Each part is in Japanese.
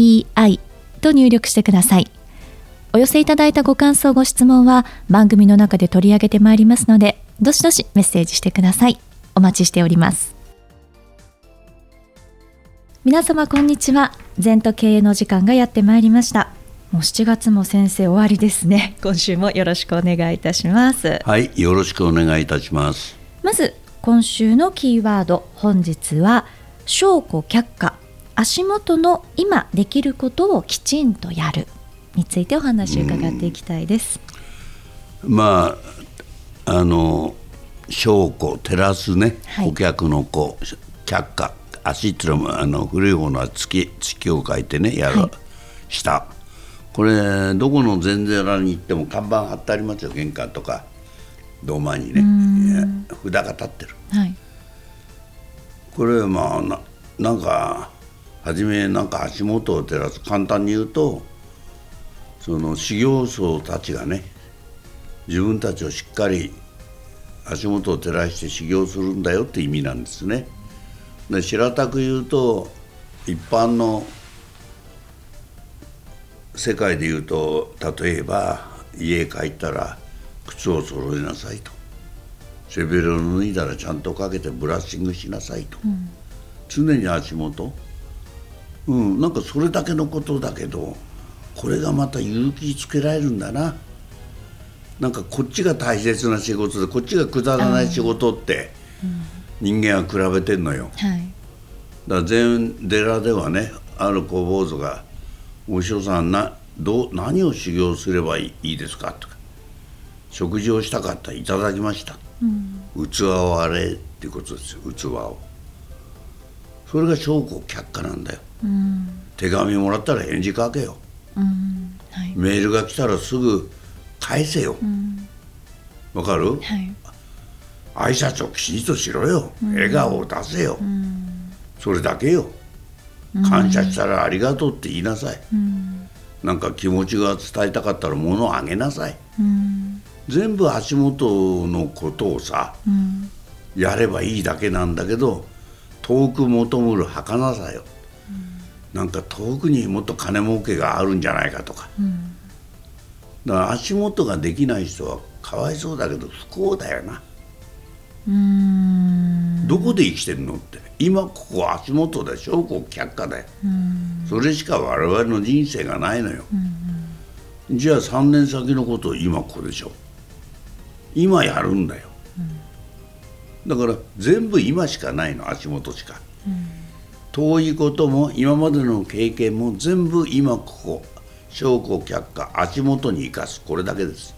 ZENTOKEIEI と入力してください。お寄せいただいたご感想、ご質問は番組の中で取り上げてまいりますので、どしどしメッセージしてください。お待ちしております。皆様こんにちは。全と経営の時間がやってまいりました。もう7月も先生終わりですね。今週もよろしくお願いいたします。はい、よろしくお願いいたします。まず今週のキーワード本日は証拠却下足元の今できることをきちんとやるについてお話を伺っていきたいです。まああの証拠照らすね、はい、顧客の子却下。足っていうのもあの古い方のは月月を書いてねやる、はい、下これどこの禅寺に行っても看板貼ってありますよ玄関とか。土間にね。札が立ってる、はい、これまあななんか初めなんか足元を照らす。簡単に言うとその修行僧たちがね自分たちをしっかり足元を照らして修行するんだよって意味なんですね。で平たく言うと一般の世界で言うと例えば家帰ったら靴を揃えなさいと。背ベルを脱いだらちゃんとかけてブラッシングしなさいと、うん、常に足元うんなんかそれだけのことだけどこれがまた勇気つけられるんだな。なんかこっちが大切な仕事でこっちがくだらない仕事って人間は比べてんのよ、はい、だから禅寺ではねある小坊主が「お師匠さんなどう何を修行すればいいですか?」とか食事をしたかったいただきました、うん、器を洗えっていうことですよ器をそれが証拠却下なんだよ、うん、手紙もらったら返事書けよ、うん。はい、メールが来たらすぐ返せよ。わ、かる、はい、挨拶をきちんとしろよ、笑顔を出せよ、それだけよ。感謝したらありがとうって言いなさい、うん、なんか気持ちが伝えたかったら物をあげなさい、うん。全部足元のことをさ、うん、やればいいだけなんだけど遠く求むる儚さよ、うん、なんか遠くにもっと金儲けがあるんじゃないかとか、うん、だから足元ができない人はかわいそうだけど不幸だよな。どこで生きてるのって。今ここ足元で証拠却下だよそれしか我々の人生がないのよ、じゃあ3年先のことを今ここでしょ。今やるんだよ、うん、だから全部今しかないの足元しか、うん、遠いことも今までの経験も全部今ここ証拠却下足元に生かす。これだけです。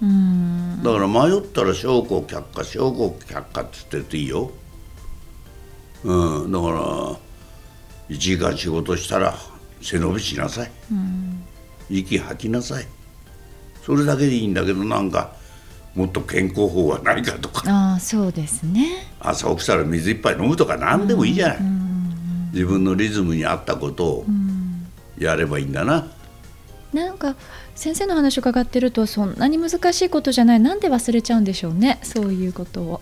だから迷ったら証拠却下証拠却下って言ってていいよ、うん、だから1時間仕事したら背伸びしなさい、うん、息吐きなさい。それだけでいいんだけどなんかもっと健康法はないかとか。あそうですね。朝起きたら水いっぱい飲むとか何でもいいじゃない、自分のリズムに合ったことをやればいいんだな、なんか先生の話を伺ってるとそんなに難しいことじゃない。なんで忘れちゃうんでしょうね。そういうことを。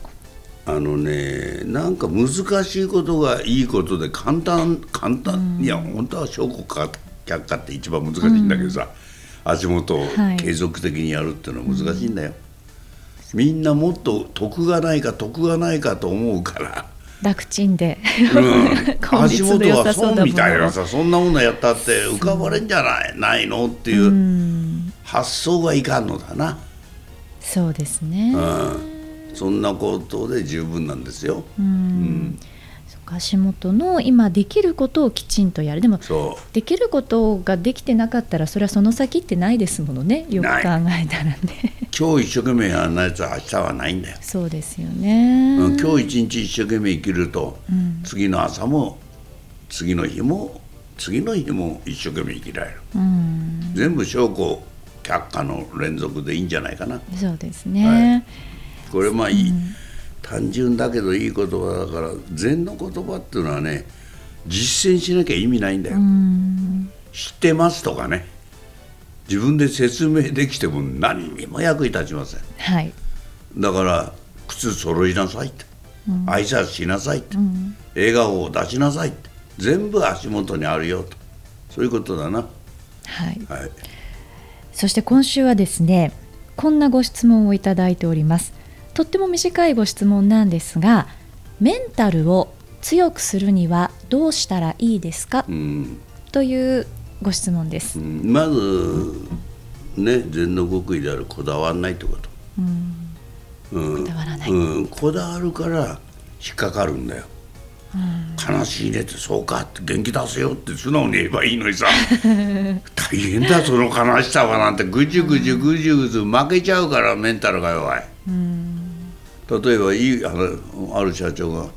あのねなんか難しいことがいいことで簡単簡単、うん、いや本当は証拠か却下って一番難しいんだけどさ、うん、足元を継続的にやるっていうのは難しいんだよ。みんなもっと得がないか得がないかと思うから。楽ちんで、うん、足元は損みたいなさそんなものやったって浮かばれんじゃないないのっていう発想がいかんのだな。そうですね、うん、そんなことで十分なんですよ、うん、うん足元の今できることをきちんとやる。でもできることができてなかったらそれはその先ってないですものね。よく考えたらね。今日一生懸命やらないやつは明日はないんだよ。そうですよね、今日一日一生懸命生きると、うん、次の朝も次の日も次の日も一生懸命生きられる。うん。全部証拠却下の連続でいいんじゃないかな。そうですね、これまあいい、単純だけどいい言葉だから禅の言葉っていうのはね実践しなきゃ意味ないんだよ、うん。知ってますとかね。自分で説明できても何にも役に立ちません。はい。だから靴揃いなさいって、挨拶しなさいって、笑顔を出しなさいって。全部足元にあるよと。そういうことだな。はい。はい。そして今週はですねこんなご質問をいただいておりますとっても短いご質問なんですがメンタルを強くするにはどうしたらいいですか？うん。というご質問です、うん。まずね禅の極意であるこだわらないってこと、うん、こだわらない。うん、こだわるから引っかかるんだよ、悲しいねってそうかって元気出せよって素直に言えばいいのにさ。大変だその悲しさはなんて。ぐじゅぐじゅぐじゅぐじゅ負けちゃうからメンタルが弱い例えばいいあのある社長が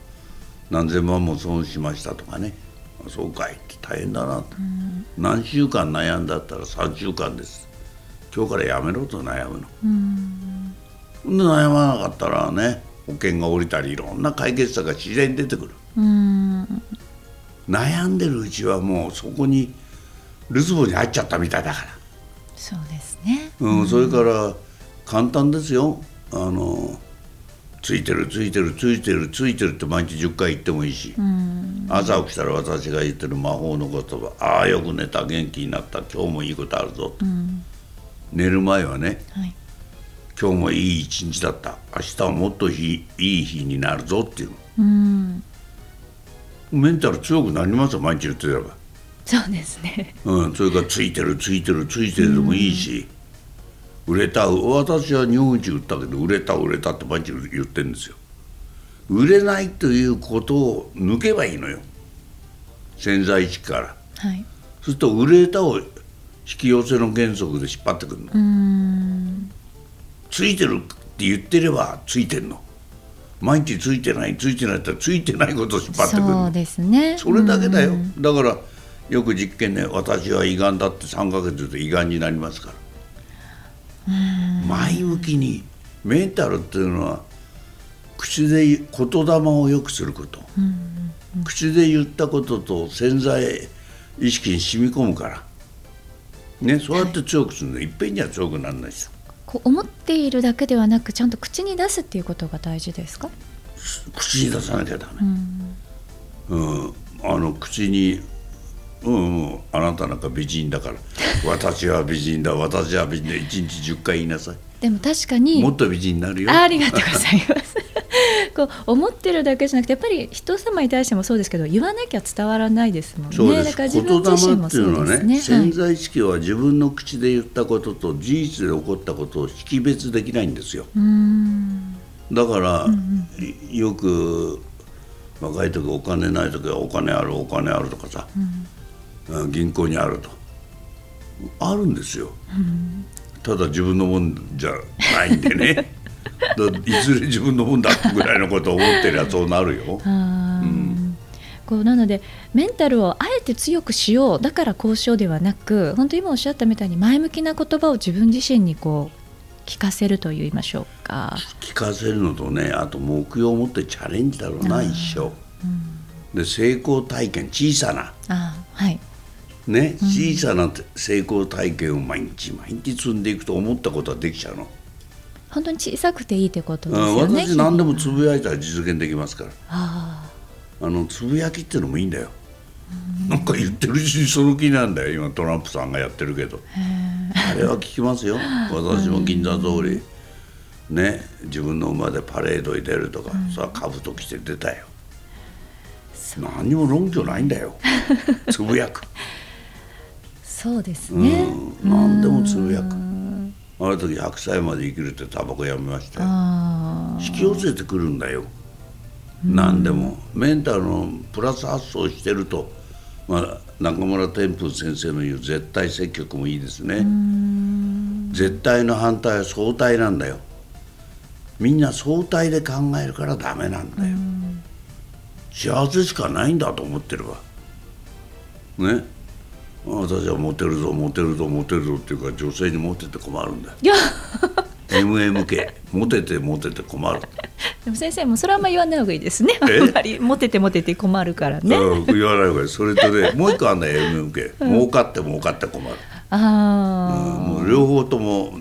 何千万も損しましたとかね。あそうかいって大変だなと、何週間悩んだったら3週間です。今日からやめろと悩むの、ほんで悩まなかったらね保険が下りたりいろんな解決策が自然に出てくる。うん悩んでるうちはもうそこにルツボに入っちゃったみたいだから。そうですね。うん、それから簡単ですよ。あのついてるついてるついてるついてるって毎日10回言ってもいいし、朝起きたら私が言ってる魔法の言葉「ああよく寝た元気になった。今日もいいことあるぞ」と、寝る前はねはい「今日もいい一日だった。明日はもっといいいい日になるぞ」っていう。うん。メンタル強くなりますよ毎日言ってれば。そうですね。うん、それからついてるついてるついてるでもいいし、売れた私は日本一売ったけど売れた売れたって毎日言ってるんですよ。売れないということを抜けばいいのよ。潜在意識から。はい。そうすると売れたを引き寄せの原則で引っ張ってくるの、うん。ついてるって言ってればついてんの。毎日ついてないついてないってついてないことを引っ張ってくるの。そうですね。それだけだよ、だからよく実験ね私は胃がんだって3ヶ月で胃がんになりますから前向きにメンタルっていうのは口で言霊をよくすること、口で言ったことと潜在意識に染み込むから。ねそうやって強くするの。い。っぺんには強くならないですよこう思っているだけではなくちゃんと口に出すっていうことが大事ですか？口に出さなきゃダメ、うん。あの口にうんうんあなたなんか美人だから。私は美人だ。私は美人だ1日10回言いなさい。でも確かにもっと美人になるよ。あありがとうございます。こう思ってるだけじゃなくてやっぱり人様に対してもそうですけど言わなきゃ伝わらないですもんね。そうです。だから自分自身もそうですね。潜在意識は自分の口で言ったことと事実で起こったことを識別できないんですよ。だから、いよく若い時お金ない時はお金あるお金あるとかさ、うん銀行にあると。あるんですよ、ただ自分のもんじゃないんでね。だいずれ自分のもんだぐらいのことを思ってりゃそうなるよ。こうなのでメンタルをあえて強くしようだからこうしようではなく本当今おっしゃったみたいに前向きな言葉を自分自身にこう聞かせると言いましょうか。聞かせるのとねあと目標を持ってチャレンジだろうな一生、で成功体験小さな。あーはいね、小さな成功体験を毎日毎日積んでいくと思ったことはできちゃうの、本当に小さくていいってことですうんよね。私何でもつぶやいたら実現できますから。ああ。のつぶやきっていうのもいいんだよ、なんか言ってるしその気なんだよ今トランプさんがやってるけど。あれは聞きますよ。私も銀座通り。ね自分の馬でパレードに出るとか、さあ兜着て出たよ。何にも論拠ないんだよ。つぶやく、そうですうね。ん、何でもつぶやくある時100歳まで生きるってタバコやめましたよ。あ引き寄せてくるんだよ、何でも。メンタルのプラス発想してると、まあ、中村天風先生の言う絶対積極もいいですね。絶対の反対は相対なんだよ。みんな相対で考えるからダメなんだよ。幸せしかないんだと思ってるわ。ね私はモテるぞモテるぞモテるぞっていうか女性にモテて困るんだよ。いや。MMK モテてモテて困る、でも先生もそれはあんま言わない方がいいですね。あえんまり。モテてモテて困るからね。うん言わない方がいい。それとねもう一個あんだよ MMK 儲かって儲かって困る、ああ、もう両方とも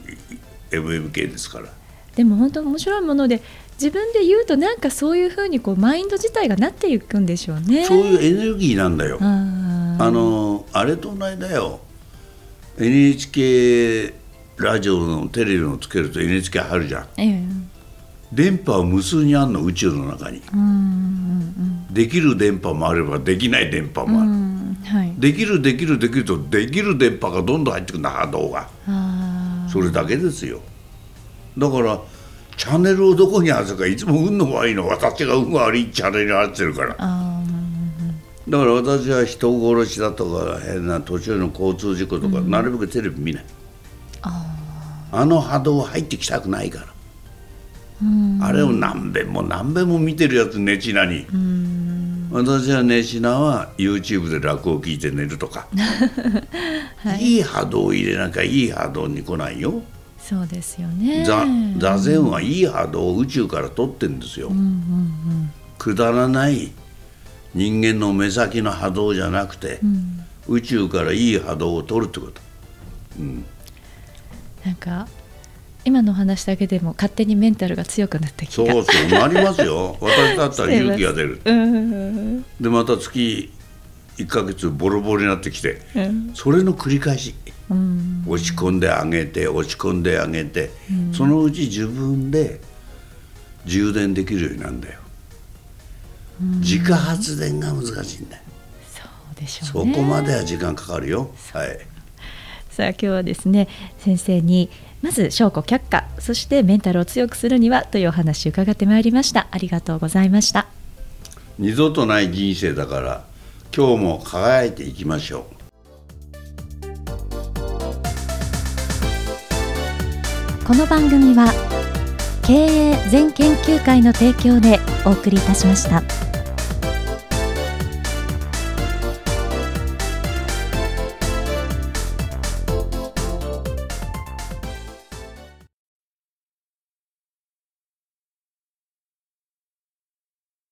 MMK ですから。でも本当面白いもので自分で言うとなんかそういうふうにこうマインド自体がなっていくんでしょうね。そういうエネルギーなんだよ、ああのあれと同じだよ。NHK ラジオのテレビのつけると NHK 入るじゃん。ーええ。電波は無数にあんの宇宙の中に。うんうんできる電波もあればできない電波うもある、んうんはい。できるできるできるとできる電波がどんどん入ってくるんだ波動が。あそれだけですよ。だからチャンネルをどこに合わせるかいつも運の悪いの私が運が悪いチャンネルに合わせてるからだから私は人殺しだとか変な途中の交通事故とか、なるべくテレビ見ない。あの波動入ってきたくないから、あれを何遍も何遍も見てるやつ寝ちなに、私は寝ちなは YouTube で落語を聞いて寝るとか、い、い波動を入れなきゃいい波動に来ないよ。ーそうですよね。座座禅はいい波動を宇宙から取ってんですよ、くだらない人間の目先の波動じゃなくて、宇宙からいい波動を取るってこと。なんか今の話だけでも勝手にメンタルが強くなった気が。そうそうなりますよ。私だったら勇気が出る。うん。でまた月1ヶ月ボロボロになってきてうん。それの繰り返し。うん。落ち込んであげて落ち込んであげて、そのうち自分で充電できるようになるんだよ、自家発電が難しいんだよ。そうでしょそうね。こまでは時間かかるよ。はい。さあ今日はですね先生にまず証拠却下そしてメンタルを強くするにはというお話を伺ってまいりました。ありがとうございました。二度とない人生だから今日も輝いていきましょう。この番組は経営全研究会の提供でお送りいたしました。